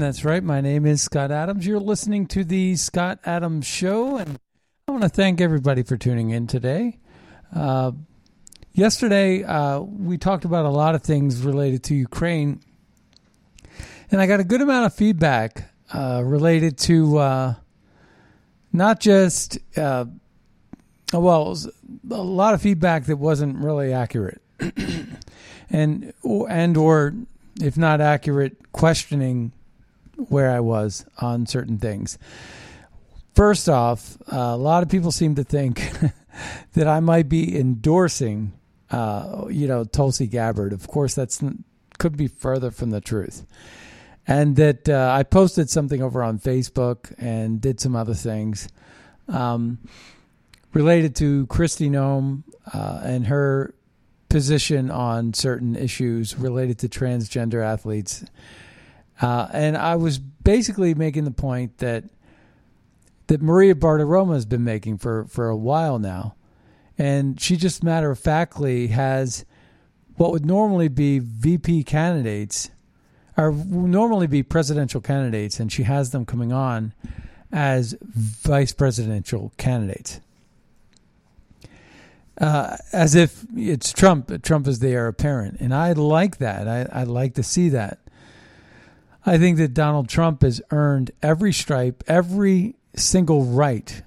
That's right. My name is Scott Adams. You're listening to the Scott Adams Show, and I want to thank everybody for tuning in today. Uh, yesterday, uh, we talked about a lot of things related to Ukraine, and I got a good amount of feedback uh, related to uh, not just, uh, well, a lot of feedback that wasn't really accurate, and and or if not accurate, questioning where I was on certain things. First off, uh, a lot of people seem to think that I might be endorsing, uh, you know, Tulsi Gabbard. Of course, that's could be further from the truth. And that uh, I posted something over on Facebook and did some other things um, related to Kristi Noem uh, and her position on certain issues related to transgender athletes. Uh, and I was basically making the point that that Maria Bartiromo has been making for, for a while now. And she just matter of factly has what would normally be VP candidates, or normally be presidential candidates, and she has them coming on as vice presidential candidates. Uh, as if it's Trump. Trump is the heir apparent, and I like that. I, I like to see that. I think that Donald Trump has earned every stripe, every single right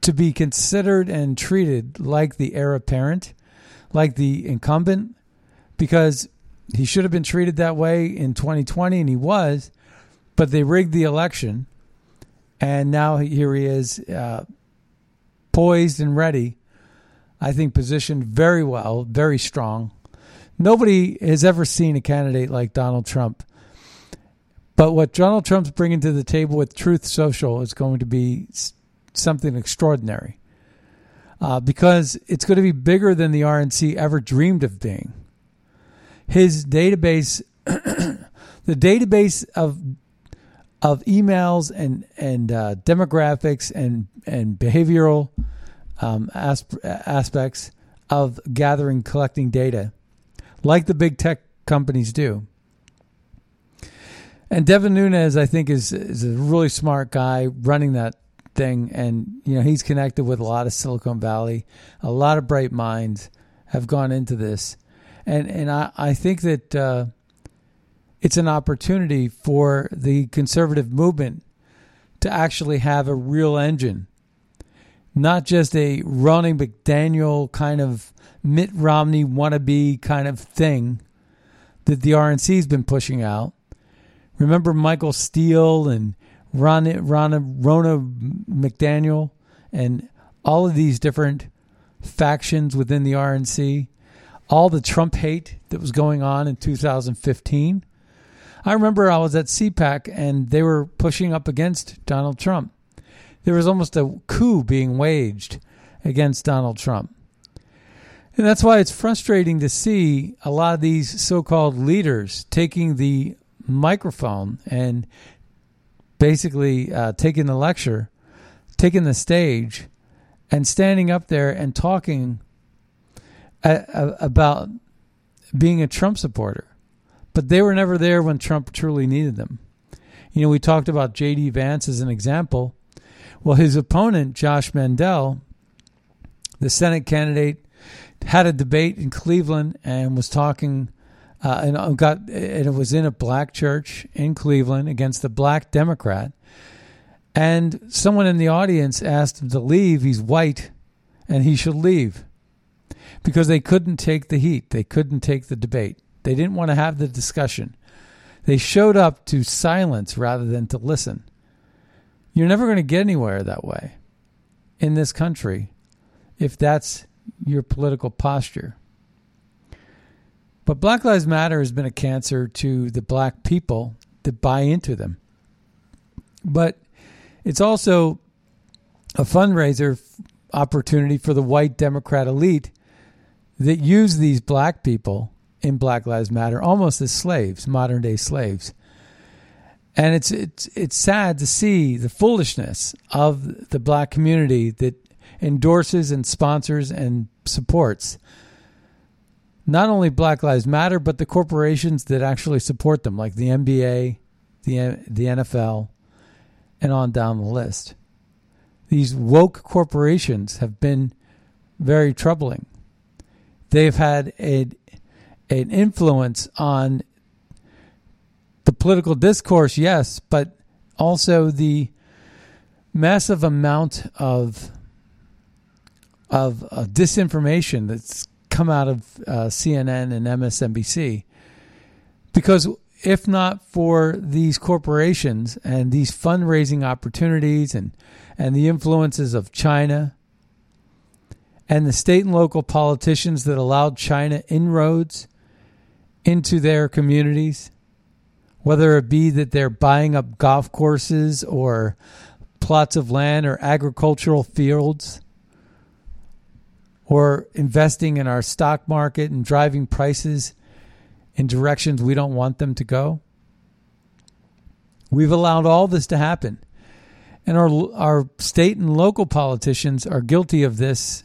to be considered and treated like the heir apparent, like the incumbent, because he should have been treated that way in 2020, and he was, but they rigged the election, and now here he is, uh, poised and ready. I think positioned very well, very strong. Nobody has ever seen a candidate like Donald Trump but what Donald Trump's bringing to the table with Truth Social is going to be something extraordinary uh, because it's going to be bigger than the RNC ever dreamed of being. His database, the database of of emails and and uh, demographics and and behavioral um, asp- aspects of gathering, collecting data, like the big tech companies do and Devin Nunes, I think, is is a really smart guy running that thing, and you know he's connected with a lot of Silicon Valley. A lot of bright minds have gone into this, and and I I think that uh, it's an opportunity for the conservative movement to actually have a real engine, not just a Ronna McDaniel kind of Mitt Romney wannabe kind of thing that the RNC's been pushing out Remember Michael Steele and Ronna, Ronna McDaniel and all of these different factions within the RNC, all the Trump hate that was going on in 2015. I remember I was at CPAC and they were pushing up against Donald Trump. There was almost a coup being waged against Donald Trump. And that's why it's frustrating to see a lot of these so called leaders taking the microphone and basically uh, taking the lecture, taking the stage, and standing up there and talking a- a- about being a Trump supporter. But they were never there when Trump truly needed them. You know, we talked about J.D. Vance as an example. Well, his opponent, Josh Mandel, the Senate candidate, had a debate in Cleveland and was talking uh, and got and it was in a black church in Cleveland against the black Democrat. And someone in the audience asked him to leave. He's white, and he should leave because they couldn't take the heat. They couldn't take the debate. They didn't want to have the discussion. They showed up to silence rather than to listen. You're never going to get anywhere that way in this country if that's your political posture. But Black Lives Matter has been a cancer to the black people that buy into them. But it's also a fundraiser opportunity for the white Democrat elite that use these black people in Black Lives Matter almost as slaves, modern day slaves. And it's it's it's sad to see the foolishness of the black community that endorses and sponsors and supports not only Black Lives Matter, but the corporations that actually support them, like the NBA, the the NFL, and on down the list. These woke corporations have been very troubling. They've had a, an influence on the political discourse, yes, but also the massive amount of of uh, disinformation that's come out of uh, CNN and MSNBC. Because if not for these corporations and these fundraising opportunities and, and the influences of China and the state and local politicians that allowed China inroads into their communities, whether it be that they're buying up golf courses or plots of land or agricultural fields or investing in our stock market and driving prices in directions we don't want them to go. We've allowed all this to happen. And our, our state and local politicians are guilty of this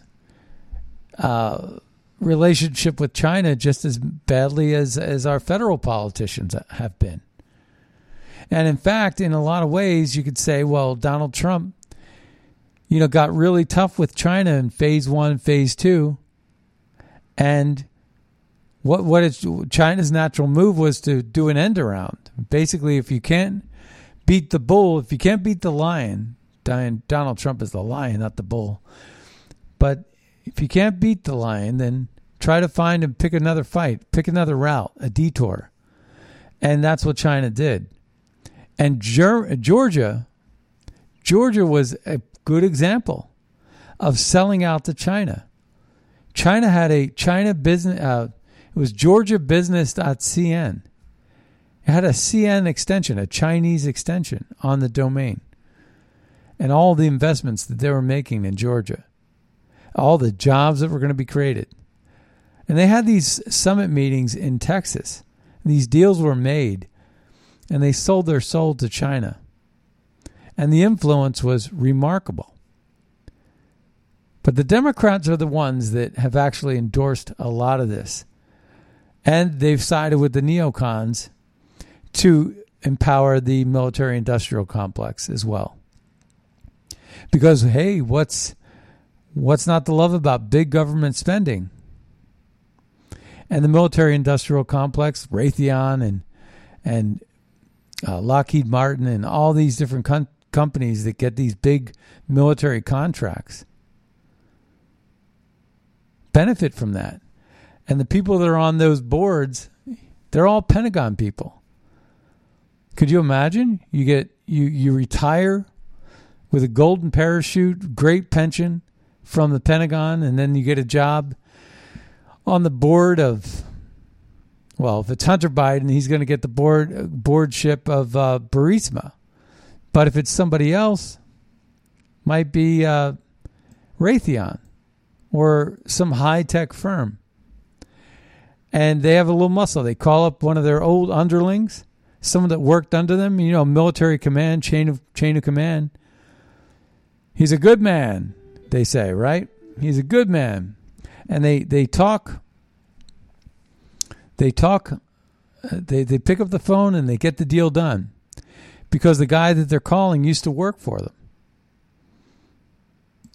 uh, relationship with China just as badly as, as our federal politicians have been. And in fact, in a lot of ways, you could say, well, Donald Trump you know, got really tough with China in phase one, phase two. And what what is China's natural move was to do an end around. Basically, if you can't beat the bull, if you can't beat the lion, Donald Trump is the lion, not the bull. But if you can't beat the lion, then try to find and pick another fight, pick another route, a detour. And that's what China did. And Georgia, Georgia was a good example of selling out to China. China had a China business, uh, it was georgiabusiness.cn. It had a CN extension, a Chinese extension on the domain. And all the investments that they were making in Georgia, all the jobs that were going to be created. And they had these summit meetings in Texas. These deals were made, and they sold their soul to China and the influence was remarkable. But the Democrats are the ones that have actually endorsed a lot of this. And they've sided with the neocons to empower the military industrial complex as well. Because hey, what's what's not to love about big government spending? And the military industrial complex, Raytheon and and uh, Lockheed Martin and all these different con- companies that get these big military contracts benefit from that. And the people that are on those boards, they're all Pentagon people. Could you imagine? You get you you retire with a golden parachute, great pension from the Pentagon, and then you get a job on the board of well, if it's Hunter Biden, he's going to get the board boardship of uh, Burisma. But if it's somebody else, might be uh, Raytheon or some high tech firm. And they have a little muscle. They call up one of their old underlings, someone that worked under them, you know, military command, chain of chain of command. He's a good man, they say, right? He's a good man. And they, they talk they talk uh, they they pick up the phone and they get the deal done because the guy that they're calling used to work for them.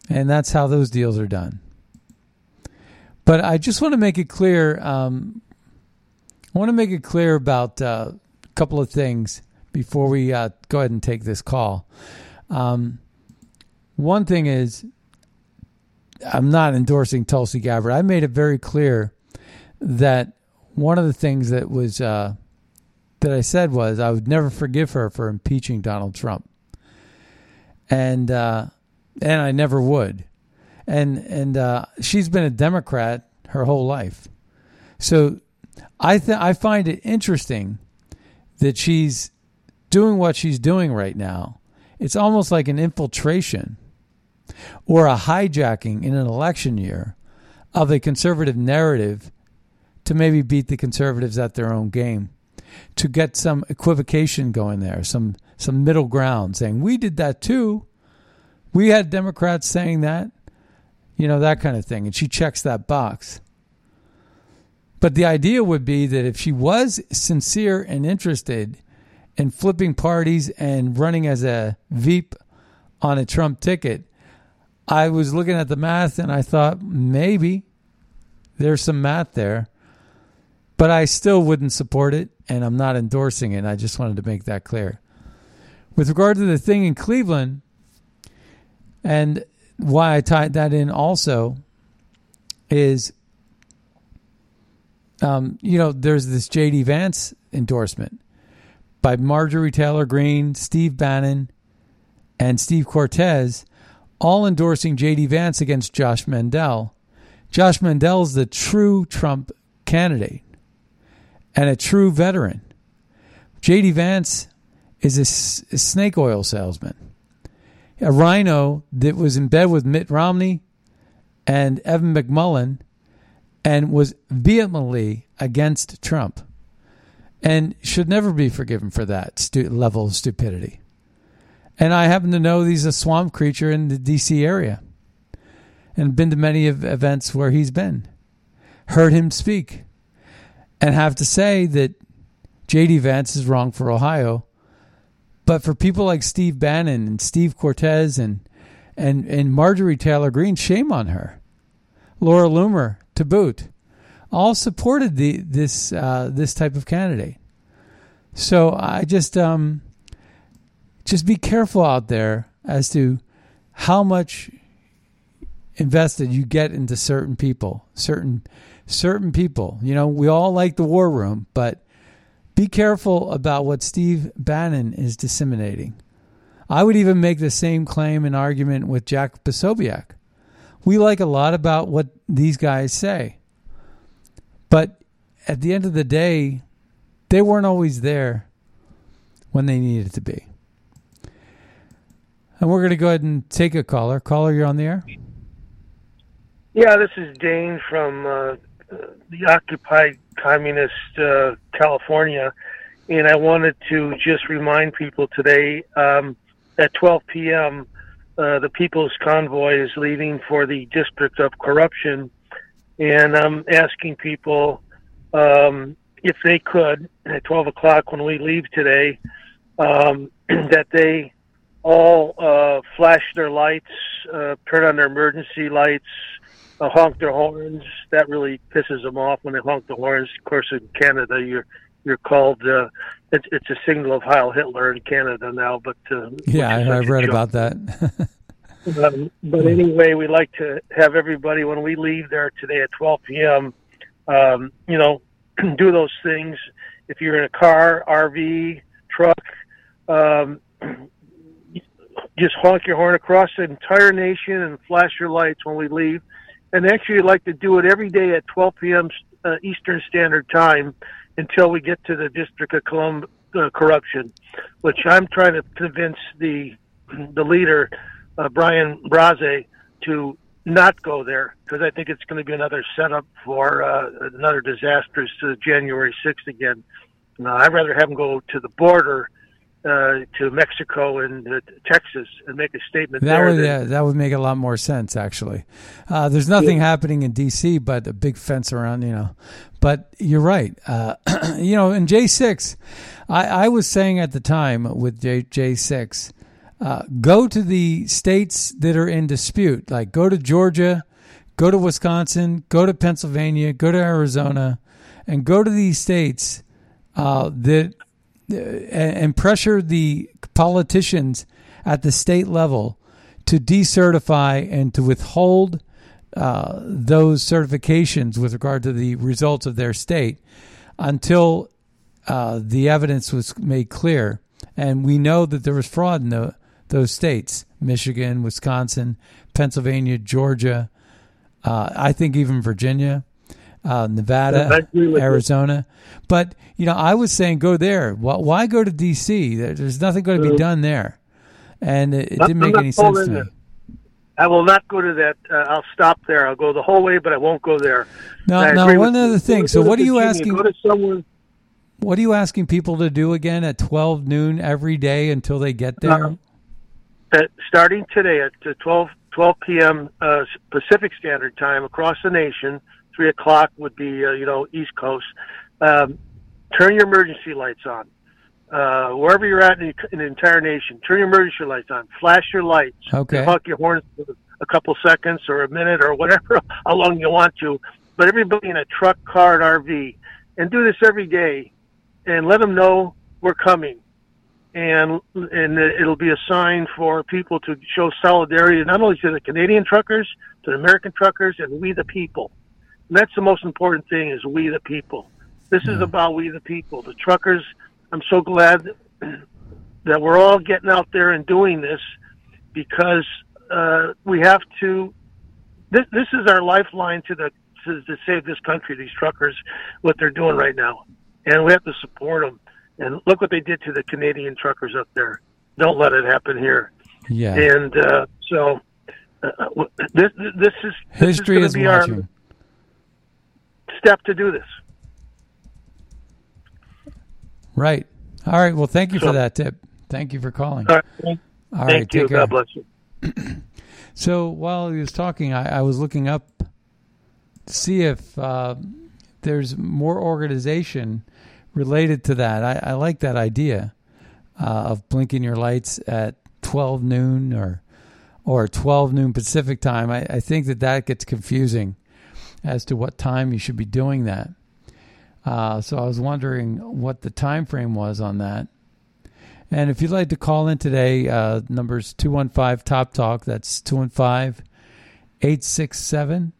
And that's how those deals are done. But I just want to make it clear. Um, I want to make it clear about uh, a couple of things before we uh, go ahead and take this call. Um, one thing is, I'm not endorsing Tulsi Gabbard. I made it very clear that one of the things that was uh, that I said was I would never forgive her for impeaching Donald Trump, and uh, and I never would and and uh, she's been a Democrat her whole life. So I th- I find it interesting that she's doing what she's doing right now. It's almost like an infiltration or a hijacking in an election year of a conservative narrative to maybe beat the conservatives at their own game, to get some equivocation going there, some some middle ground, saying we did that too. We had Democrats saying that you know, that kind of thing. And she checks that box. But the idea would be that if she was sincere and interested in flipping parties and running as a Veep on a Trump ticket, I was looking at the math and I thought maybe there's some math there. But I still wouldn't support it and I'm not endorsing it. I just wanted to make that clear. With regard to the thing in Cleveland, and why I tied that in also is, um, you know, there's this J.D. Vance endorsement by Marjorie Taylor Greene, Steve Bannon, and Steve Cortes, all endorsing J.D. Vance against Josh Mandel. Josh Mandel is the true Trump candidate and a true veteran. J.D. Vance is a, a snake oil salesman a rhino that was in bed with Mitt Romney and Evan McMullin and was vehemently against Trump and should never be forgiven for that stu- level of stupidity. And I happen to know he's a swamp creature in the D.C. area and been to many events where he's been, heard him speak, and have to say that J.D. Vance is wrong for Ohio but for people like Steve Bannon and Steve Cortes and and and Marjorie Taylor Greene, shame on her. Laura Loomer to boot, all supported the this uh, this type of candidate. So I just um, just be careful out there as to how much invested you get into certain people, certain certain people. You know, we all like the war room, but be careful about what Steve Bannon is disseminating. I would even make the same claim and argument with Jack Posobiec. We like a lot about what these guys say. But at the end of the day, they weren't always there when they needed to be. And we're going to go ahead and take a caller. Caller, you're on the air. Yeah, this is Dane from uh, the occupied communist uh, California, and I wanted to just remind people today um, at 12 p.m. Uh, the People's Convoy is leaving for the District of Corruption, and I'm asking people um, if they could at 12 o'clock when we leave today um, that they all uh, flash their lights, uh, turn on their emergency lights, uh, honk their horns. That really pisses them off when they honk the horns. Of course, in Canada, you're you're called. Uh, it's it's a signal of Heil Hitler in Canada now. But uh, yeah, I, have read joke. about that. um, but anyway, we like to have everybody when we leave there today at 12 p.m. Um, you know, do those things. If you're in a car, RV, truck, um, just honk your horn across the entire nation and flash your lights when we leave and actually I'd like to do it every day at 12 p.m. Uh, Eastern Standard Time until we get to the District of Columbia uh, corruption, which I'm trying to convince the the leader, uh, Brian Brase, to not go there because I think it's going to be another setup for uh, another disastrous uh, January 6th again. I'd rather have them go to the border uh, to Mexico and uh, Texas and make a statement That there. would that- yeah, that would make a lot more sense actually. Uh, there's nothing happening in D.C. but a big fence around, you know. But you're right. Uh, you know, in J6, I, I was saying at the time with J, J6, uh, go to the states that are in dispute, like go to Georgia, go to Wisconsin, go to Pennsylvania, go to Arizona, and go to these states uh, that and and pressure the politicians at the state level to decertify and to withhold uh, those certifications with regard to the results of their state until uh, the evidence was made clear. And we know that there was fraud in the, those states Michigan, Wisconsin, Pennsylvania, Georgia, uh, I think even Virginia, uh, Nevada, you. Arizona. But, you know, I was saying go there. Why, why go to D.C.? There's nothing going to be done there. And it, it didn't make any sense to me. I will not go to that. Uh, I'll stop there. I'll go the whole way, but I won't go there. No, I no, one other you. thing. So what are you asking? Go to somewhere. What are you asking people to do again at 12 noon every day until they get there? Uh, uh, starting today at uh, 12, 12 p.m. Uh, Pacific Standard Time across the nation. Three o'clock would be, uh, you know, East Coast. Um, turn your emergency lights on. Uh, wherever you're at in the, in the entire nation, turn your emergency lights on. Flash your lights. Okay. Honk your horns for a couple seconds or a minute or whatever, how long you want to. But everybody in a truck, car, and RV, and do this every day, and let them know we're coming and and it'll be a sign for people to show solidarity not only to the Canadian truckers, to the American truckers, and we the people. And that's the most important thing is we the people. This is about we the people. The truckers. I'm so glad that we're all getting out there and doing this because uh, we have to. This this is our lifeline to the to, to save this country. These truckers, what they're doing right now, and we have to support them. And look what they did to the Canadian truckers up there. Don't let it happen here. Yeah. And uh, so uh, this this is this History is, is be watching. our step to do this. Right. All right. Well, thank you for that tip. Thank you for calling. All right. Thank, All right. thank you. Care. God bless you. So while he was talking, I, I was looking up to see if uh, there's more organization related to that. I, I like that idea uh, of blinking your lights at 12 noon or or 12 noon Pacific time. I, I think that that gets confusing as to what time you should be doing that. Uh, so I was wondering what the time frame was on that. And if you'd like to call in today, uh, numbers 215 Top Talk, that's 215 867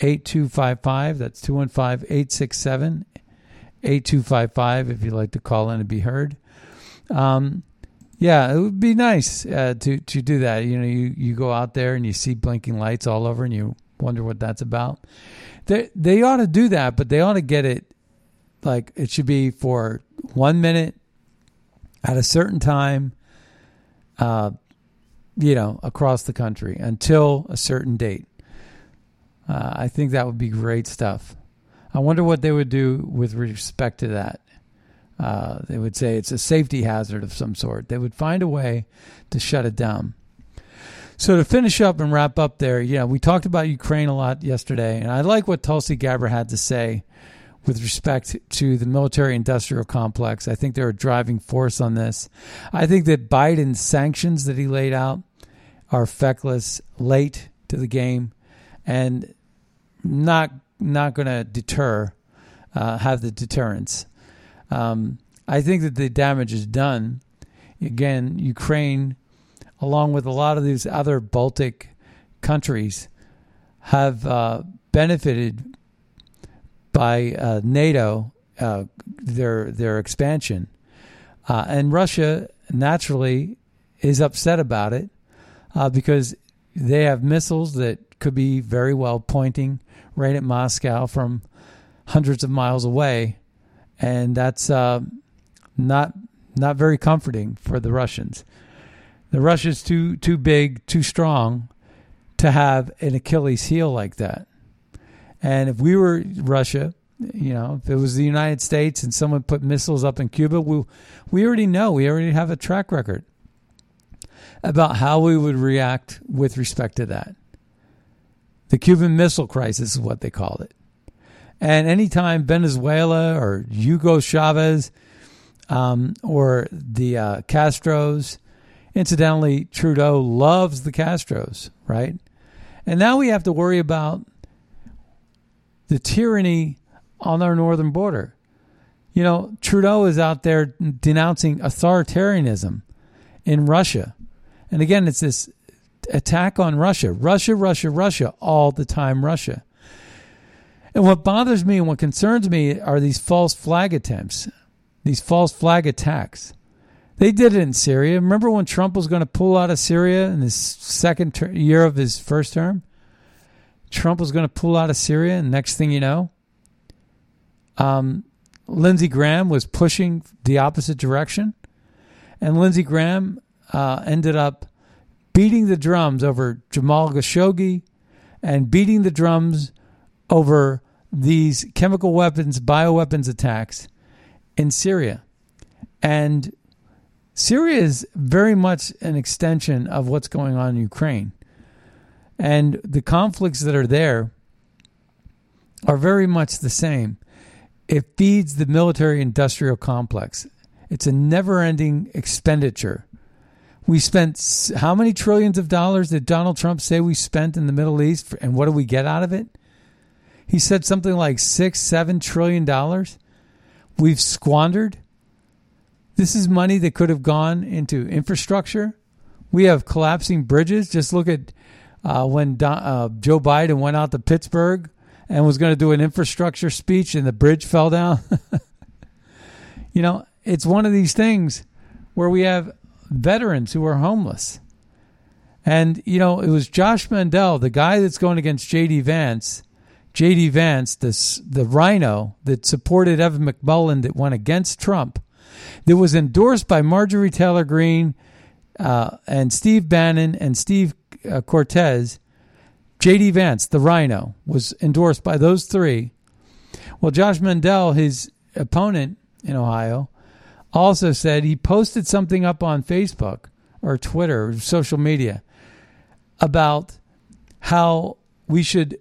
8255. That's 215 867 8255 if you'd like to call in and be heard. Um, yeah, it would be nice uh, to, to do that. You know, you, you go out there and you see blinking lights all over and you wonder what that's about. They, they ought to do that, but they ought to get it like it should be for one minute at a certain time, uh, you know, across the country until a certain date. Uh, I think that would be great stuff. I wonder what they would do with respect to that. Uh, they would say it's a safety hazard of some sort. They would find a way to shut it down. So to finish up and wrap up there, yeah, we talked about Ukraine a lot yesterday, and I like what Tulsi Gabbard had to say with respect to the military industrial complex. I think they're a driving force on this. I think that Biden's sanctions that he laid out are feckless, late to the game, and not not going to deter, uh, have the deterrence. Um, I think that the damage is done. Again, Ukraine, along with a lot of these other Baltic countries, have uh, benefited by uh, NATO, uh, their their expansion, uh, and Russia naturally is upset about it uh, because they have missiles that could be very well pointing right at Moscow from hundreds of miles away, and that's uh, not not very comforting for the Russians. The Russia's too too big, too strong to have an Achilles heel like that. And if we were Russia, you know, if it was the United States and someone put missiles up in Cuba, we we already know, we already have a track record about how we would react with respect to that. The Cuban Missile Crisis is what they called it. And anytime Venezuela or Hugo Chavez um, or the uh, Castros, incidentally, Trudeau loves the Castros, right? And now we have to worry about the tyranny on our northern border. You know, Trudeau is out there denouncing authoritarianism in Russia. And again, it's this attack on Russia. Russia, Russia, Russia, all the time, Russia. And what bothers me and what concerns me are these false flag attempts, these false flag attacks. They did it in Syria. Remember when Trump was going to pull out of Syria in his second ter- year of his first term? Trump was going to pull out of Syria, and next thing you know, um, Lindsey Graham was pushing the opposite direction, and Lindsey Graham uh, ended up beating the drums over Jamal Khashoggi and beating the drums over these chemical weapons, bioweapons attacks in Syria. And Syria is very much an extension of what's going on in Ukraine. And the conflicts that are there are very much the same. It feeds the military industrial complex. It's a never ending expenditure. We spent how many trillions of dollars did Donald Trump say we spent in the Middle East? And what do we get out of it? He said something like six, seven trillion dollars. We've squandered. This is money that could have gone into infrastructure. We have collapsing bridges. Just look at uh, when Don, uh, Joe Biden went out to Pittsburgh and was going to do an infrastructure speech and the bridge fell down. you know, it's one of these things where we have veterans who are homeless. And, you know, it was Josh Mandel, the guy that's going against J.D. Vance, J.D. Vance, this, the rhino that supported Evan McMullin that went against Trump, that was endorsed by Marjorie Taylor Greene uh, and Steve Bannon and Steve uh, Cortes. J.D. Vance, the rhino, was endorsed by those three. Well, Josh Mandel, his opponent in Ohio, also said he posted something up on Facebook or Twitter or social media about how we should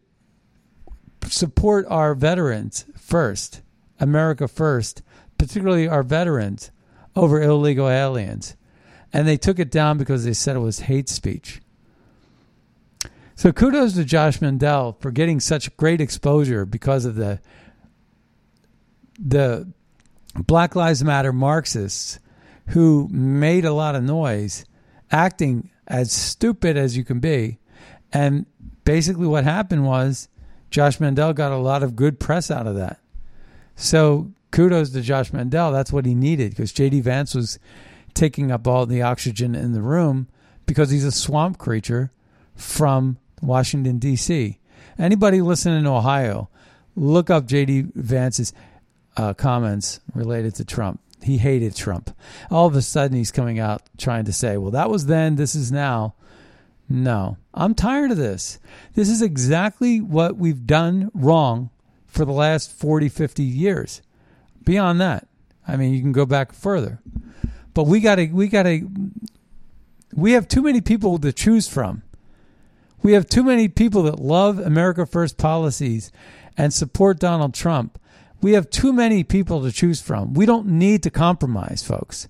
support our veterans first, America first, particularly our veterans, over illegal aliens. And they took it down because they said it was hate speech. So kudos to Josh Mandel for getting such great exposure because of the the Black Lives Matter Marxists who made a lot of noise, acting as stupid as you can be. And basically what happened was Josh Mandel got a lot of good press out of that. So kudos to Josh Mandel. That's what he needed because JD Vance was taking up all the oxygen in the room because he's a swamp creature from Washington, D.C. Anybody listening in Ohio, look up JD Vance's uh, comments related to Trump. He hated Trump. All of a sudden, he's coming out trying to say, well, that was then, this is now. No, I'm tired of this. This is exactly what we've done wrong for the last 40, 50 years. Beyond that, I mean, you can go back further. But we got to, we got to, we have too many people to choose from. We have too many people that love America First policies and support Donald Trump. We have too many people to choose from. We don't need to compromise, folks.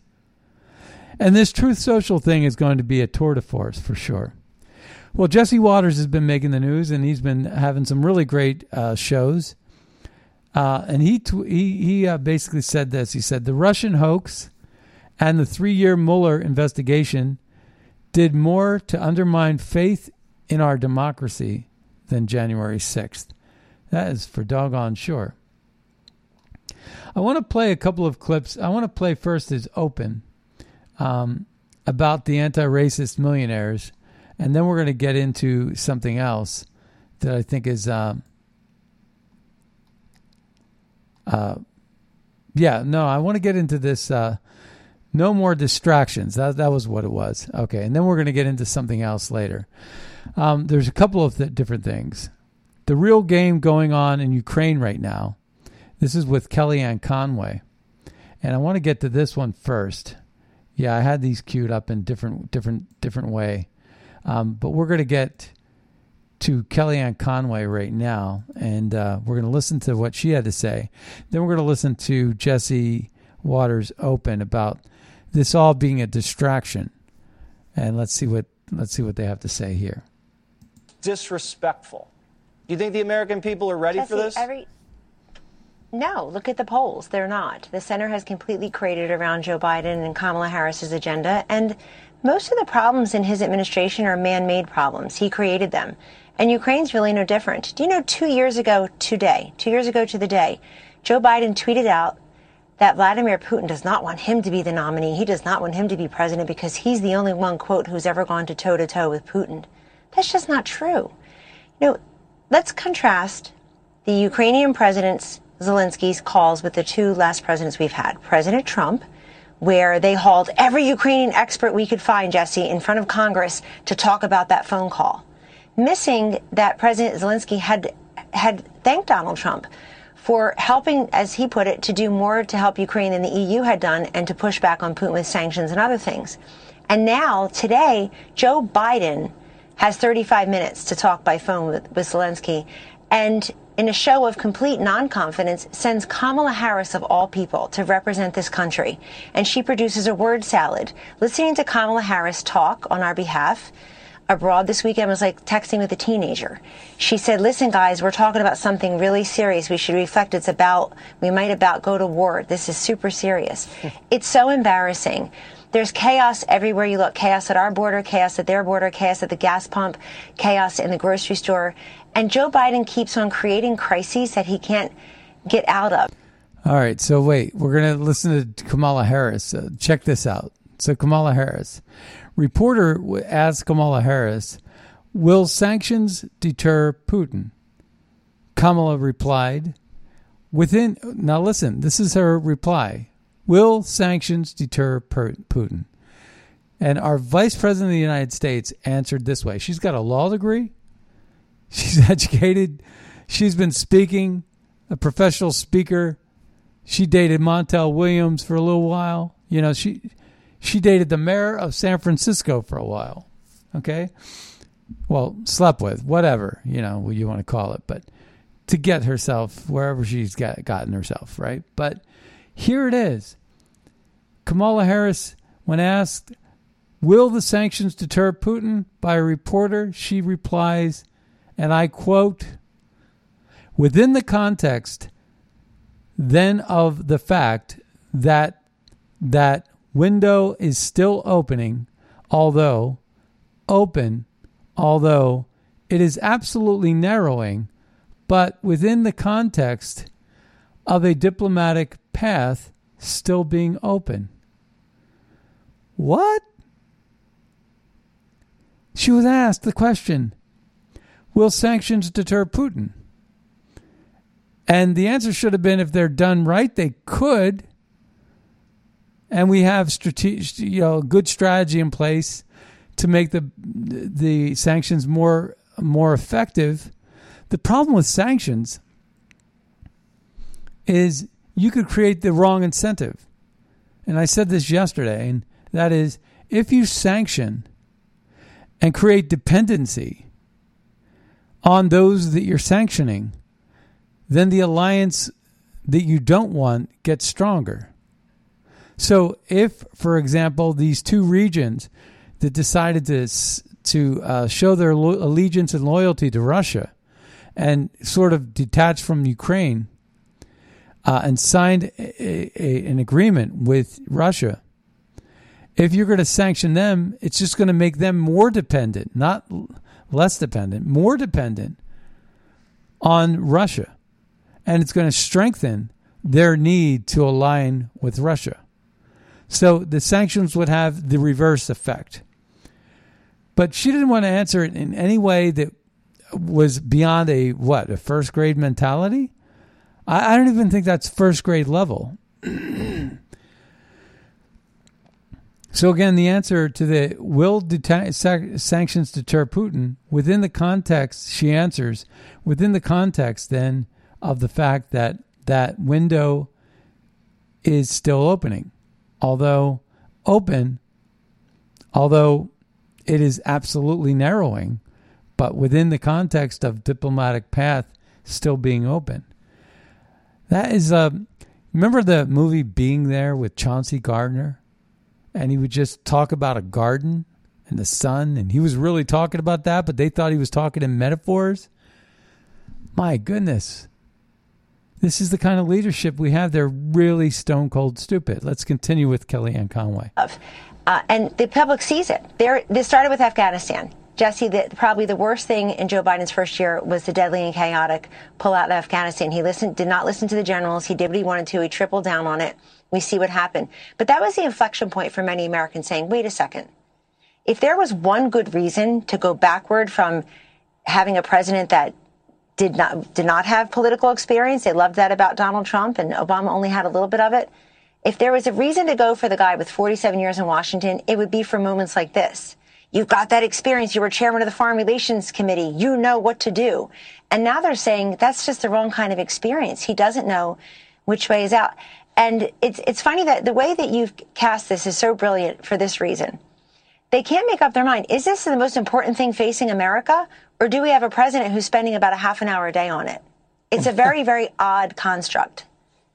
And this Truth Social thing is going to be a tour de force for sure. Well, Jesse Watters has been making the news, and he's been having some really great uh, shows. Uh, and he tw- he he uh, basically said this. He said the Russian hoax and the three-year Mueller investigation did more to undermine faith in our democracy than January sixth. That is for doggone sure. I want to play a couple of clips. I want to play first is open um, about the anti-racist millionaires and then we're going to get into something else that I think is, um, uh, yeah, no, I want to get into this uh, No more distractions. That that was what it was. Okay, and then we're going to get into something else later. Um, there's a couple of th- different things. The real game going on in Ukraine right now. This is with Kellyanne Conway, and I want to get to this one first. Yeah, I had these queued up in different different different way, um, but we're going to get to Kellyanne Conway right now, and uh, we're going to listen to what she had to say. Then we're going to listen to Jesse Watters open about this all being a distraction, and let's see what let's see what they have to say here. Disrespectful. Do you think the American people are ready Jesse, for this? Every... No, look at the polls. They're not. The center has completely created around Joe Biden and Kamala Harris's agenda, and most of the problems in his administration are man-made problems. He created them. And Ukraine's really no different. Do you know two years ago today, two years ago to the day, Joe Biden tweeted out that Vladimir Putin does not want him to be the nominee. He does not want him to be president because he's the only one, quote, who's ever gone to toe to toe with Putin. That's just not true. You know, let's contrast the Ukrainian president's Zelensky's calls with the two last presidents we've had. President Trump, where they hauled every Ukrainian expert we could find, Jesse, in front of Congress to talk about that phone call. Missing that President Zelensky had had thanked Donald Trump for helping, as he put it, to do more to help Ukraine than the EU had done and to push back on Putin with sanctions and other things. And now, today, Joe Biden has 35 minutes to talk by phone with, with Zelensky. And in a show of complete non-confidence, sends Kamala Harris of all people to represent this country. And she produces a word salad. Listening to Kamala Harris talk on our behalf abroad this weekend was like texting with a teenager. She said, listen, guys, we're talking about something really serious. We should reflect. It's about, we might about go to war. This is super serious. it's so embarrassing. There's chaos everywhere you look. Chaos at our border, chaos at their border, chaos at the gas pump, chaos in the grocery store. And Joe Biden keeps on creating crises that he can't get out of. All right, so wait, we're going to listen to Kamala Harris. Uh, check this out. So, Kamala Harris. Reporter asked Kamala Harris, Will sanctions deter Putin? Kamala replied, Within, now listen, this is her reply. Will sanctions deter Putin? And our vice president of the United States answered this way. She's got a law degree. She's educated. She's been speaking, a professional speaker. She dated Montel Williams for a little while. You know, she she dated the mayor of San Francisco for a while. Okay? Well, slept with, whatever, you know, what you want to call it, but to get herself wherever she's got, gotten herself, right? But here it is. Kamala Harris, when asked, Will the sanctions deter Putin? by a reporter, she replies, and I quote, within the context then of the fact that that window is still opening, although open, although it is absolutely narrowing, but within the context of a diplomatic path still being open. What? She was asked the question Will sanctions deter Putin? And the answer should have been if they're done right, they could. And we have strategic, you know, good strategy in place to make the the sanctions more more effective. The problem with sanctions is you could create the wrong incentive. And I said this yesterday, and that is if you sanction and create dependency on those that you're sanctioning, then the alliance that you don't want gets stronger. So, if, for example, these two regions that decided to to uh, show their lo- allegiance and loyalty to Russia, and sort of detach from Ukraine, uh, and signed a, a, an agreement with Russia, if you're going to sanction them, it's just going to make them more dependent, not less dependent, more dependent on Russia. And it's going to strengthen their need to align with Russia. So the sanctions would have the reverse effect. But she didn't want to answer it in any way that was beyond a what, a first grade mentality? I, I don't even think that's first grade level. So again, the answer to the will sanctions deter Putin within the context she answers within the context then of the fact that that window is still opening, although open, although it is absolutely narrowing, but within the context of diplomatic path still being open. That is a. Uh, remember the movie Being There with Chauncey Gardiner? and he would just talk about a garden and the sun, and he was really talking about that, but they thought he was talking in metaphors. My goodness. This is the kind of leadership we have. They're really stone cold stupid. Let's continue with Kellyanne Conway. Uh, and the public sees it. They're, they started with Afghanistan. Jesse, the, probably the worst thing in Joe Biden's first year was the deadly and chaotic pullout of Afghanistan. He listened, did not listen to the generals. He did what he wanted to. He tripled down on it. We see what happened. But that was the inflection point for many Americans saying, wait a second. If there was one good reason to go backward from having a president that did not did not have political experience, they loved that about Donald Trump, and Obama only had a little bit of it. If there was a reason to go for the guy with 47 years in Washington, it would be for moments like this. You've got that experience. You were chairman of the Foreign Relations Committee. You know what to do. And now they're saying that's just the wrong kind of experience. He doesn't know which way is out. And it's, it's funny that the way that you've cast this is so brilliant for this reason. They can't make up their mind. Is this the most important thing facing America? Or do we have a president who's spending about a half an hour a day on it? It's a very, very odd construct.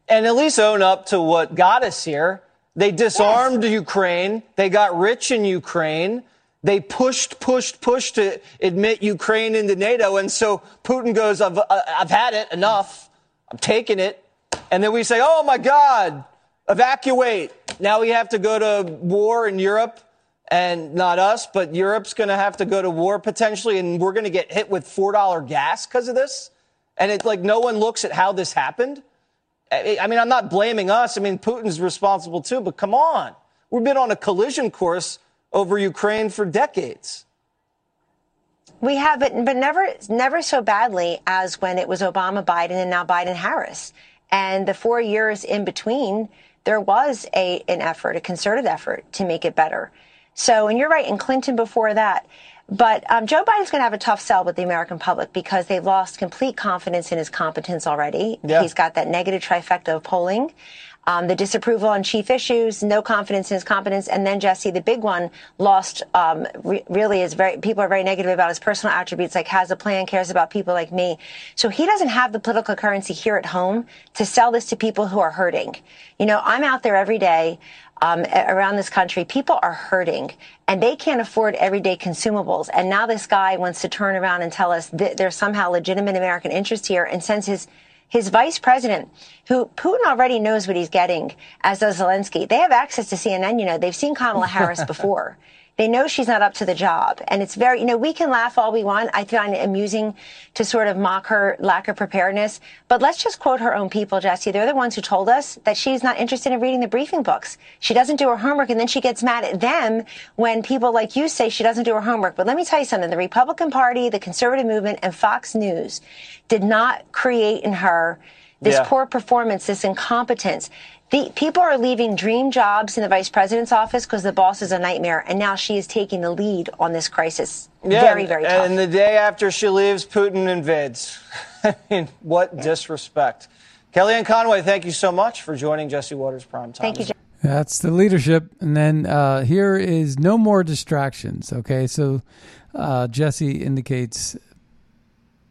And at least own up to what got us here. They disarmed yes. Ukraine. They got rich in Ukraine. They pushed, pushed, pushed to admit Ukraine into NATO. And so Putin goes, I've, uh, I've had it enough. I'm taking it. And then we say, oh my God, evacuate. Now we have to go to war in Europe and not us, but Europe's going to have to go to war potentially. And we're going to get hit with $4 gas because of this. And it's like no one looks at how this happened. I mean, I'm not blaming us. I mean, Putin's responsible too, but come on. We've been on a collision course over Ukraine for decades. We have, but, but never, never so badly as when it was Obama, Biden, and now Biden Harris. And the four years in between, there was a, an effort, a concerted effort to make it better. So, and you're right, in Clinton before that. But um, Joe Biden's going to have a tough sell with the American public because they've lost complete confidence in his competence already. Yeah. He's got that negative trifecta of polling um, the disapproval on chief issues, no confidence in his competence, and then Jesse, the big one, lost. Um, re- really, is very people are very negative about his personal attributes, like has a plan, cares about people like me. So he doesn't have the political currency here at home to sell this to people who are hurting. You know, I'm out there every day. Um, around this country, people are hurting and they can't afford everyday consumables. And now this guy wants to turn around and tell us that there's somehow legitimate American interest here and sends his his vice president, who Putin already knows what he's getting, as does Zelensky. They have access to CNN. You know, they've seen Kamala Harris before. They know she's not up to the job. And it's very, you know, we can laugh all we want. I find it amusing to sort of mock her lack of preparedness. But let's just quote her own people, Jesse. They're the ones who told us that she's not interested in reading the briefing books. She doesn't do her homework and then she gets mad at them when people like you say she doesn't do her homework. But let me tell you something. The Republican Party, the conservative movement, and Fox News did not create in her this yeah. poor performance, this incompetence. The, people are leaving dream jobs in the vice president's office because the boss is a nightmare, and now she is taking the lead on this crisis. Yeah, very, very tough. And the day after she leaves, Putin invades. I mean, what disrespect. Kellyanne Conway, thank you so much for joining Jesse Watters Prime Time. Thank you, That's the leadership. And then uh, here is no more distractions. Okay, so uh, Jesse indicates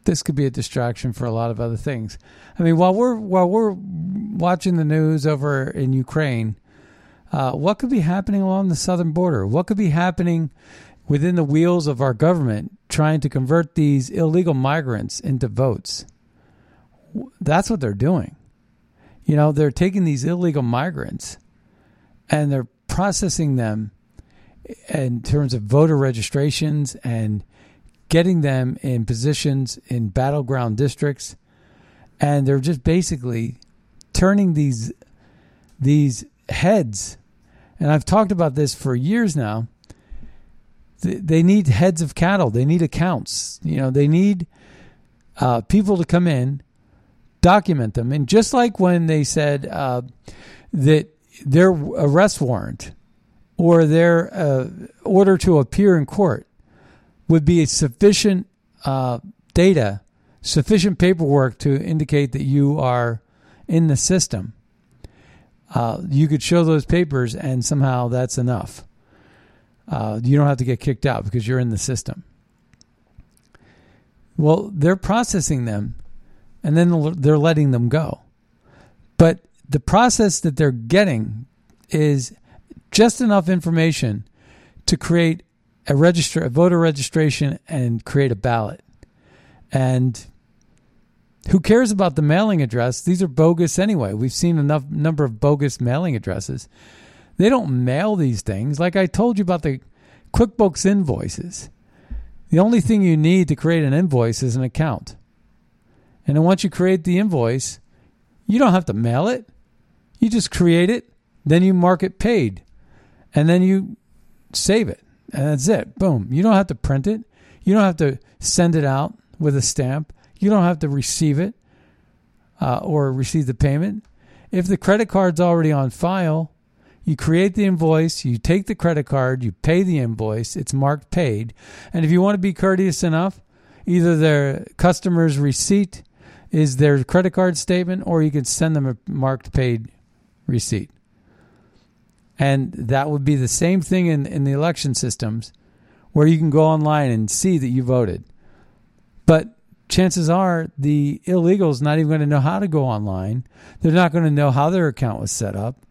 this could be a distraction for a lot of other things. I mean, while we're while we're watching the news over in Ukraine, uh, what could be happening along the southern border? What could be happening within the wheels of our government trying to convert these illegal migrants into votes? That's what they're doing. You know, they're taking these illegal migrants and they're processing them in terms of voter registrations and getting them in positions in battleground districts, and they're just basically turning these these heads. And I've talked about this for years now. They need heads of cattle. They need accounts. You know, they need uh, people to come in, document them, and just like when they said uh, that their arrest warrant or their uh, order to appear in court would be sufficient uh, data, sufficient paperwork to indicate that you are in the system. Uh, you could show those papers, and somehow that's enough. Uh, you don't have to get kicked out because you're in the system. Well, they're processing them, and then they're letting them go. But the process that they're getting is just enough information to create a register, a voter registration, and create a ballot. And who cares about the mailing address? These are bogus anyway. We've seen enough number of bogus mailing addresses. They don't mail these things. Like I told you about the QuickBooks invoices. The only thing you need to create an invoice is an account. And then once you create the invoice, you don't have to mail it. You just create it, then you mark it paid, and then you save it. And that's it. Boom. You don't have to print it. You don't have to send it out with a stamp. You don't have to receive it uh, or receive the payment. If the credit card's already on file, you create the invoice, you take the credit card, you pay the invoice, it's marked paid. And if you want to be courteous enough, either their customer's receipt is their credit card statement or you can send them a marked paid receipt. And that would be the same thing in, in the election systems where you can go online and see that you voted. But chances are the illegals not even going to know how to go online. They're not going to know how their account was set up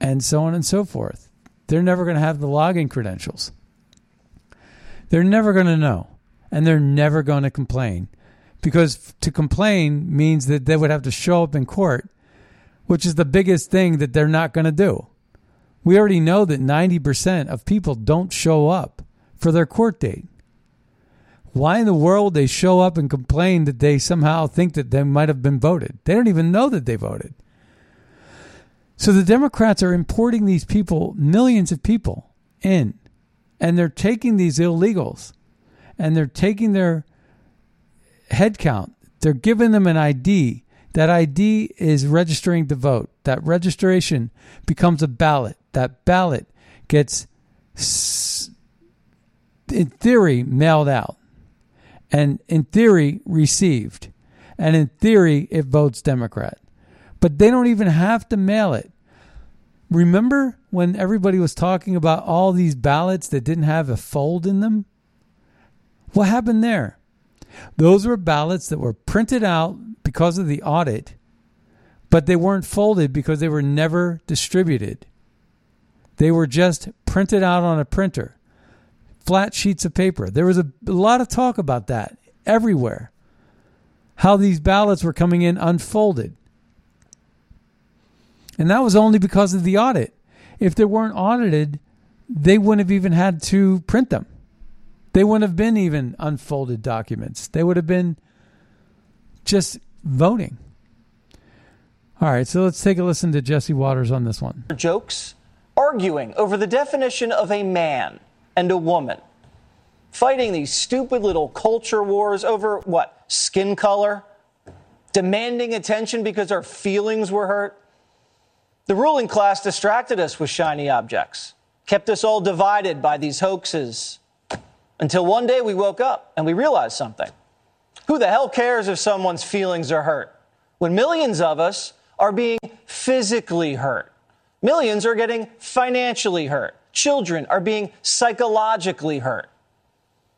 and so on and so forth. They're never going to have the login credentials. They're never going to know and they're never going to complain because to complain means that they would have to show up in court, which is the biggest thing that they're not going to do. We already know that 90% of people don't show up for their court date. Why in the world they show up and complain that they somehow think that they might have been voted? They don't even know that they voted. So the Democrats are importing these people, millions of people in, and they're taking these illegals and they're taking their head count. They're giving them an ID. That ID is registering to vote. That registration becomes a ballot that ballot gets, in theory, mailed out, and in theory, received, and in theory, it votes Democrat. But they don't even have to mail it. Remember when everybody was talking about all these ballots that didn't have a fold in them? What happened there? Those were ballots that were printed out because of the audit, but they weren't folded because they were never distributed. They were just printed out on a printer, flat sheets of paper. There was a, a lot of talk about that everywhere. How these ballots were coming in unfolded. And that was only because of the audit. If they weren't audited, they wouldn't have even had to print them. They wouldn't have been even unfolded documents. They would have been just voting. All right, so let's take a listen to Jesse Watters on this one. Jokes arguing over the definition of a man and a woman, fighting these stupid little culture wars over what? Skin color? Demanding attention because our feelings were hurt? The ruling class distracted us with shiny objects, kept us all divided by these hoaxes, until one day we woke up and we realized something. Who the hell cares if someone's feelings are hurt? When millions of us are being physically hurt. Millions are getting financially hurt. Children are being psychologically hurt.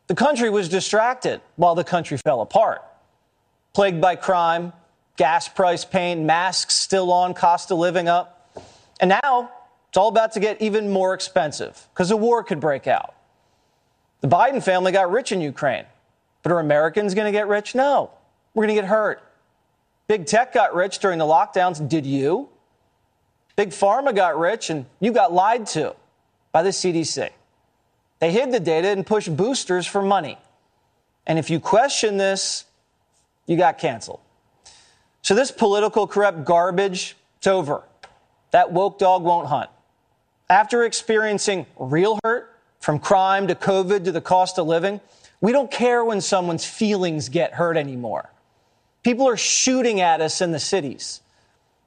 The country was distracted while the country fell apart. Plagued by crime, gas price pain, masks still on, cost of living up. And now it's all about to get even more expensive because a war could break out. The Biden family got rich in Ukraine. But are Americans going to get rich? No. We're going to get hurt. Big tech got rich during the lockdowns. Did you? Big Pharma got rich and you got lied to by the CDC. They hid the data and pushed boosters for money. And if you question this, you got canceled. So this political corrupt garbage, it's over. That woke dog won't hunt. After experiencing real hurt from crime to COVID to the cost of living, we don't care when someone's feelings get hurt anymore. People are shooting at us in the cities.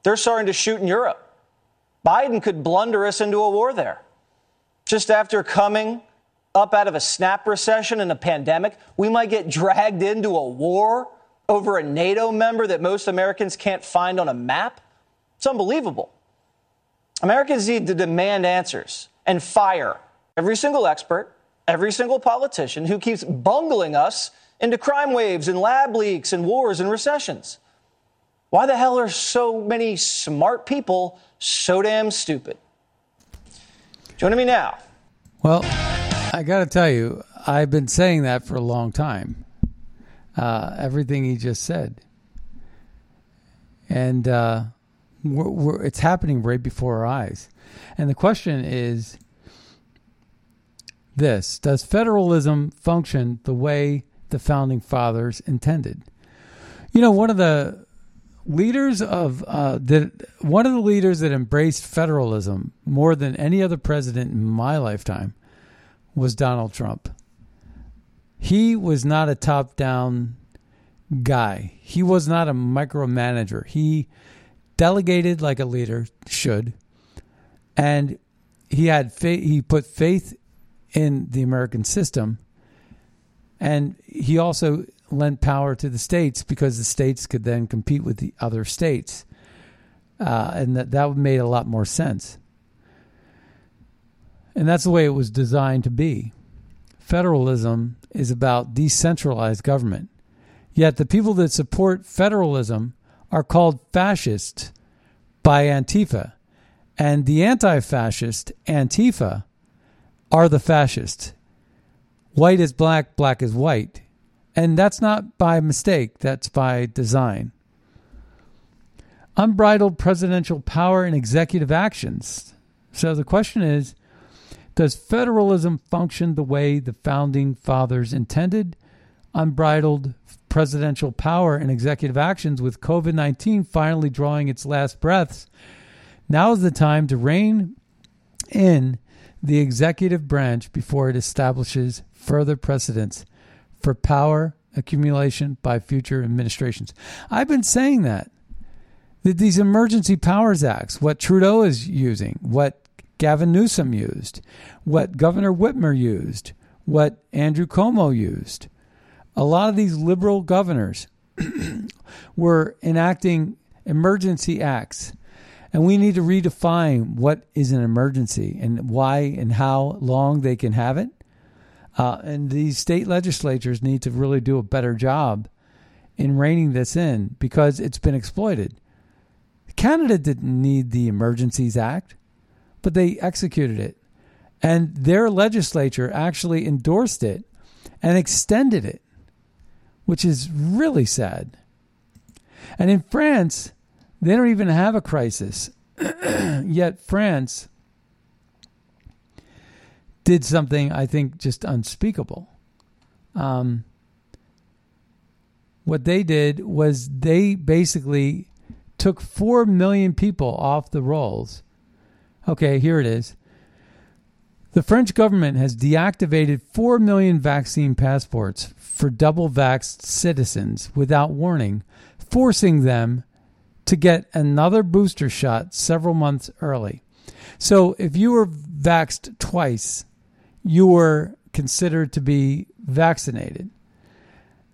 They're starting to shoot in Europe. Biden could blunder us into a war there. just after coming up out of a snap recession and a pandemic, we might get dragged into a war over a NATO member that most Americans can't find on a map? It's unbelievable. Americans need to demand answers and fire every single expert, every single politician who keeps bungling us into crime waves and lab leaks and wars and recessions. Why the hell are so many smart people so damn stupid? Joining me now. Well, I got to tell you, I've been saying that for a long time. Uh, everything he just said. And uh, we're, we're, it's happening right before our eyes. And the question is this Does federalism function the way the founding fathers intended? You know, one of the leaders of uh, that one of the leaders that embraced federalism more than any other president in my lifetime was Donald Trump. He was not a top down guy. He was not a micromanager. He delegated like a leader should, and he had faith. He put faith in the American system, and he also lent power to the states because the states could then compete with the other states, uh, and that that made a lot more sense. And that's the way it was designed to be. Federalism is about decentralized government. Yet the people that support federalism are called fascists by Antifa. And the anti fascist Antifa are the fascists. White is black, black is white. And that's not by mistake, that's by design. Unbridled presidential power and executive actions. So the question is does federalism function the way the founding fathers intended? Unbridled presidential power and executive actions with COVID 19 finally drawing its last breaths. Now is the time to rein in the executive branch before it establishes further precedents for power accumulation by future administrations. I've been saying that. That these emergency powers acts, what Trudeau is using, what Gavin Newsom used, what Governor Whitmer used, what Andrew Cuomo used. A lot of these liberal governors were enacting emergency acts. And we need to redefine what is an emergency and why and how long they can have it. Uh, and these state legislatures need to really do a better job in reining this in because it's been exploited. Canada didn't need the Emergencies Act but they executed it. And their legislature actually endorsed it and extended it, which is really sad. And in France, they don't even have a crisis. Yet France did something I think just unspeakable. Um, what they did was they basically took 4 million people off the rolls Okay, here it is. The French government has deactivated 4 million vaccine passports for double vaxxed citizens without warning, forcing them to get another booster shot several months early. So if you were vaxxed twice, you were considered to be vaccinated.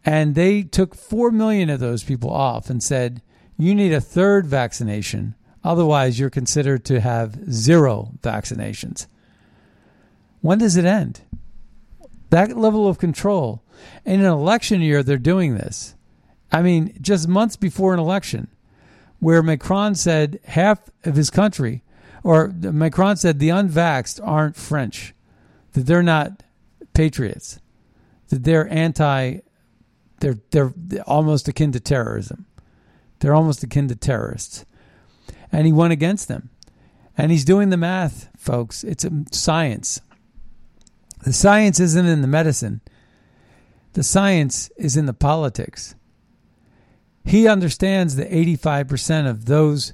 And they took 4 million of those people off and said, you need a third vaccination Otherwise, you're considered to have zero vaccinations. When does it end? That level of control. In an election year, they're doing this. I mean, just months before an election, where Macron said half of his country, or Macron said the unvaxxed aren't French, that they're not patriots, that they're anti, they're, they're almost akin to terrorism. They're almost akin to terrorists and he went against them. And he's doing the math, folks. It's a science. The science isn't in the medicine. The science is in the politics. He understands that 85% of those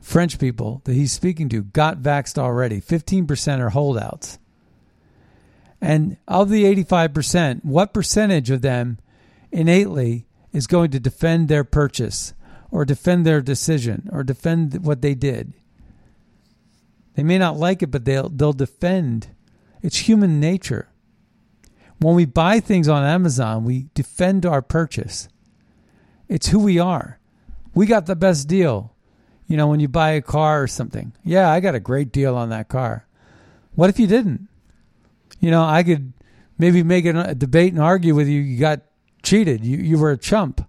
French people that he's speaking to got vaxxed already. 15% are holdouts. And of the 85%, what percentage of them innately is going to defend their purchase or defend their decision or defend what they did. They may not like it, but they'll they'll defend It's human nature. When we buy things on Amazon, we defend our purchase. It's who we are. We got the best deal. You know, when you buy a car or something. Yeah, I got a great deal on that car. What if you didn't? You know, I could maybe make a debate and argue with you. You got cheated. You you were a chump.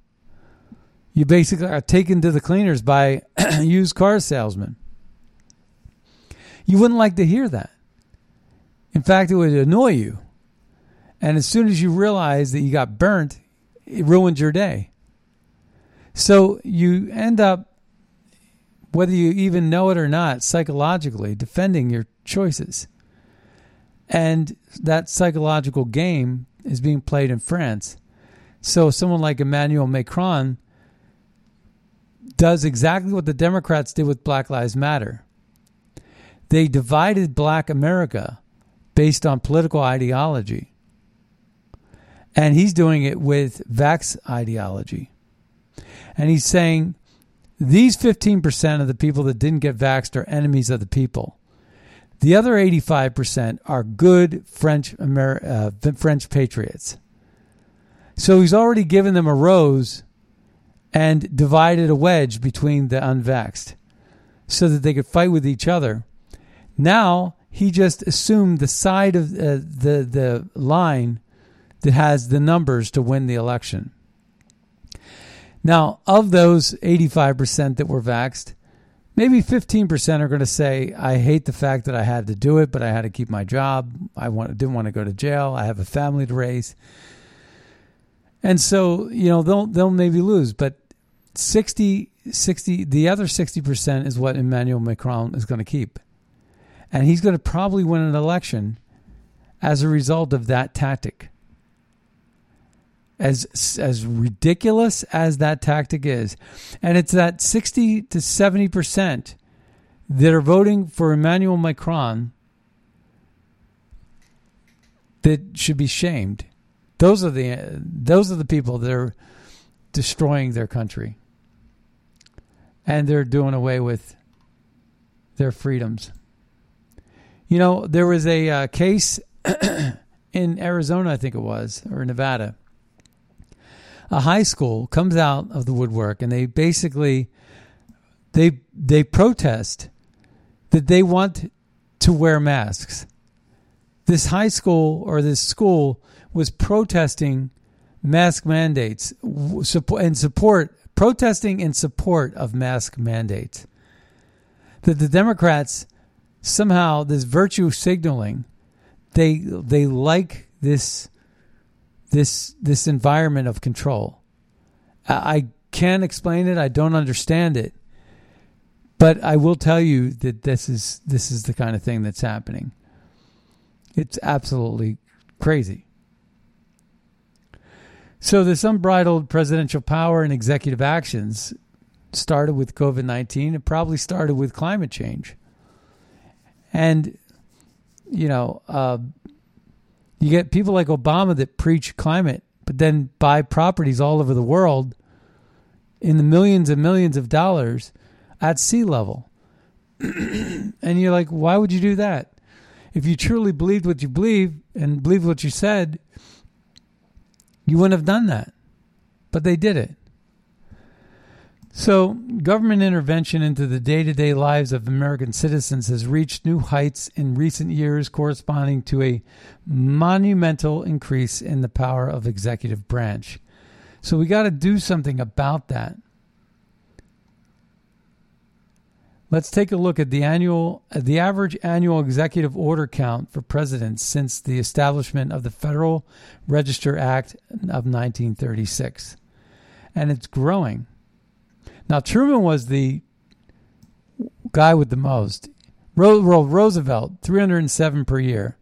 You basically are taken to the cleaners by used car salesman. You wouldn't like to hear that. In fact, it would annoy you. And as soon as you realize that you got burnt, it ruins your day. So you end up, whether you even know it or not, psychologically defending your choices. And that psychological game is being played in France. So someone like Emmanuel Macron does exactly what the Democrats did with Black Lives Matter. They divided black America based on political ideology. And he's doing it with vax ideology. And he's saying these 15% of the people that didn't get vaxxed are enemies of the people. The other 85% are good French Amer- uh, French patriots. So he's already given them a rose and divided a wedge between the unvaxxed so that they could fight with each other. Now he just assumed the side of uh, the the line that has the numbers to win the election. Now, of those 85% that were vaxxed, maybe 15% are going to say, I hate the fact that I had to do it, but I had to keep my job. I want, didn't want to go to jail. I have a family to raise. And so, you know, they'll, they'll maybe lose, but 60, 60, the other 60% is what Emmanuel Macron is going to keep. And he's going to probably win an election as a result of that tactic as as ridiculous as that tactic is, and it's that sixty to seventy percent that are voting for Emmanuel Macron that should be shamed. Those are the those are the people that are destroying their country, and they're doing away with their freedoms. You know, there was a uh, case in Arizona, I think it was, or Nevada a high school comes out of the woodwork and they basically they they protest that they want to wear masks. This high school or this school was protesting mask mandates and support protesting in support of mask mandates. That the Democrats somehow this virtue signaling they they like this this this environment of control. I can't explain it. I don't understand it. But I will tell you that this is this is the kind of thing that's happening. It's absolutely crazy. So this unbridled presidential power and executive actions started with COVID nineteen. It probably started with climate change. And you know, uh, you get people like Obama that preach climate, but then buy properties all over the world in the millions and millions of dollars at sea level. and you're like, why would you do that? If you truly believed what you believe and believed what you said, you wouldn't have done that. But they did it. So, government intervention into the day to day lives of American citizens has reached new heights in recent years, corresponding to a monumental increase in the power of executive branch. So, we got to do something about that. Let's take a look at the annual the average annual executive order count for presidents since the establishment of the Federal Register Act of 1936. And it's growing. Now Truman was the guy with the most. Roosevelt, 307 per year.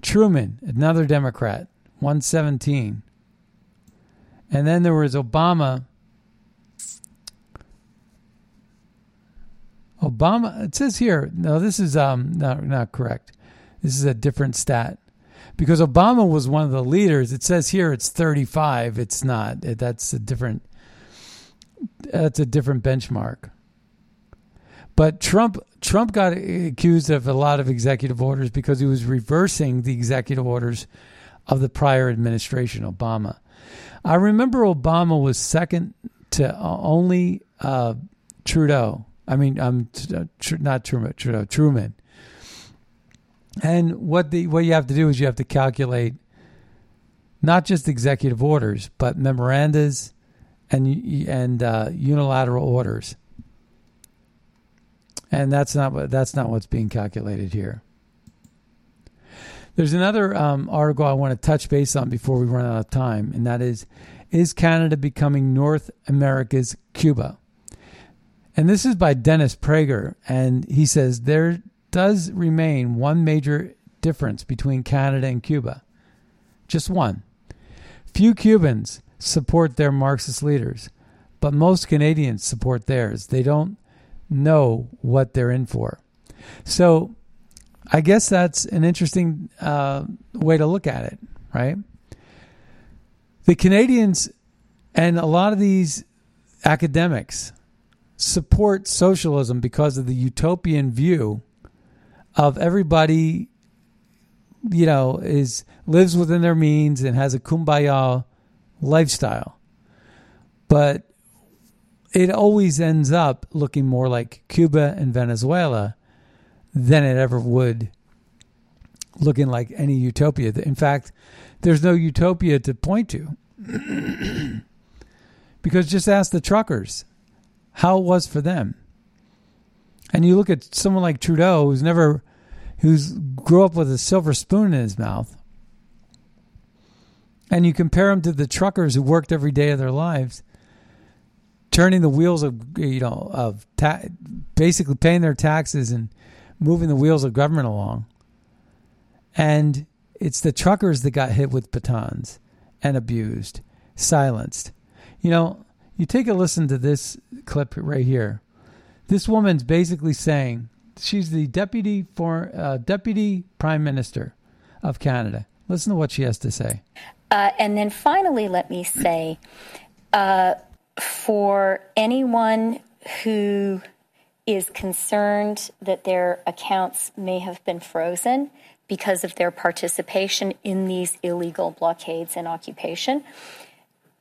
Truman, another Democrat, 117. And then there was Obama. Obama, it says here, no, this is um not, not correct. This is a different stat. Because Obama was one of the leaders. It says here it's 35. It's not. That's a different that's a different benchmark. But Trump Trump got accused of a lot of executive orders because he was reversing the executive orders of the prior administration, Obama. I remember Obama was second to only uh, Trudeau. I mean, um, tr- not Truman, Trudeau, Truman. And what the what you have to do is you have to calculate not just executive orders, but memorandas and and uh, unilateral orders. And that's not what that's not what's being calculated here. There's another um, article I want to touch base on before we run out of time, and that is Is Canada becoming North America's Cuba? And this is by Dennis Prager, and he says there does remain one major difference between Canada and Cuba. Just one. Few Cubans support their Marxist leaders, but most Canadians support theirs. They don't know what they're in for. So I guess that's an interesting uh, way to look at it, right? The Canadians and a lot of these academics support socialism because of the utopian view of everybody you know is lives within their means and has a kumbaya lifestyle but it always ends up looking more like Cuba and Venezuela than it ever would looking like any utopia. In fact, there's no utopia to point to. because just ask the truckers how it was for them. And you look at someone like Trudeau who's never who's grew up with a silver spoon in his mouth. And you compare them to the truckers who worked every day of their lives turning the wheels of you know of ta- basically paying their taxes and moving the wheels of government along. And it's the truckers that got hit with batons and abused, silenced. You know, you take a listen to this clip right here. This woman's basically saying she's the deputy for uh, deputy prime minister of Canada. Listen to what she has to say. Uh, and then finally, let me say, uh, for anyone who is concerned that their accounts may have been frozen because of their participation in these illegal blockades and occupation.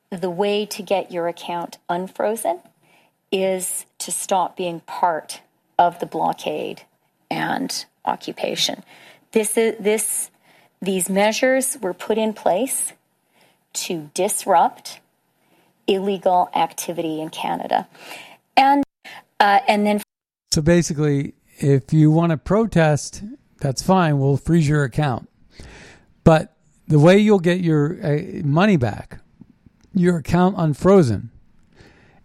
The way to get your account unfrozen is to stop being part of the blockade and occupation. This is this these measures were put in place to disrupt illegal activity in Canada. And uh, and then so basically, if you want to protest, that's fine. We'll freeze your account. But the way you'll get your uh, money back, your account unfrozen,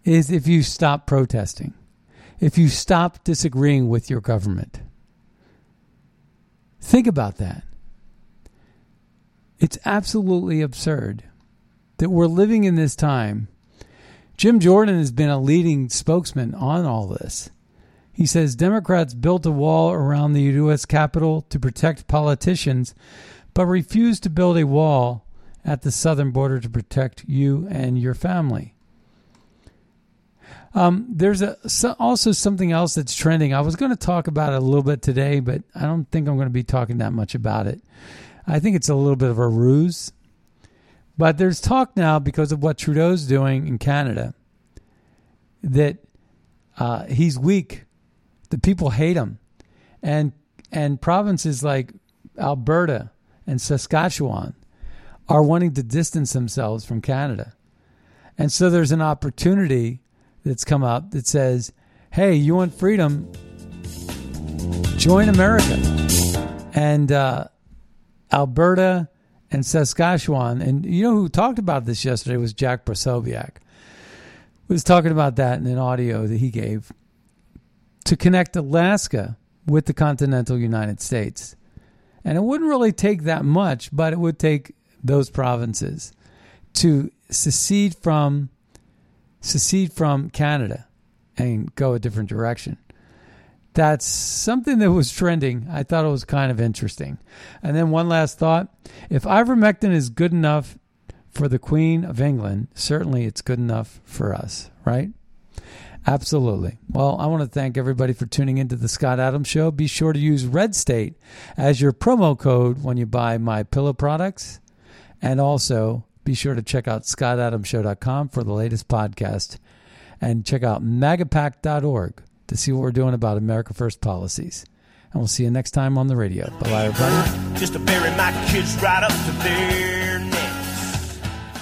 is if you stop protesting, if you stop disagreeing with your government. Think about that. It's absolutely absurd that we're living in this time. Jim Jordan has been a leading spokesman on all this. He says Democrats built a wall around the U.S. Capitol to protect politicians, but refused to build a wall at the southern border to protect you and your family. Um, there's a, so also something else that's trending. I was going to talk about it a little bit today, but I don't think I'm going to be talking that much about it. I think it's a little bit of a ruse. But there's talk now because of what Trudeau's doing in Canada that uh, he's weak the people hate him, and and provinces like Alberta and Saskatchewan are wanting to distance themselves from Canada, and so there's an opportunity that's come up that says, "Hey, you want freedom? Join America." And uh, Alberta and Saskatchewan, and you know who talked about this yesterday was Jack Posobiec. Was talking about that in an audio that he gave to connect Alaska with the continental United States. And it wouldn't really take that much, but it would take those provinces to secede from secede from Canada and go a different direction. That's something that was trending. I thought it was kind of interesting. And then one last thought. If ivermectin is good enough for the Queen of England, certainly it's good enough for us, right? Absolutely. Well, I want to thank everybody for tuning into the Scott Adams Show. Be sure to use Red State as your promo code when you buy my pillow products. And also be sure to check out scottadamshow.com for the latest podcast. And check out magapack.org to see what we're doing about America First policies. And we'll see you next time on the radio. Bye bye, everybody. Just to bury my kids right up to there.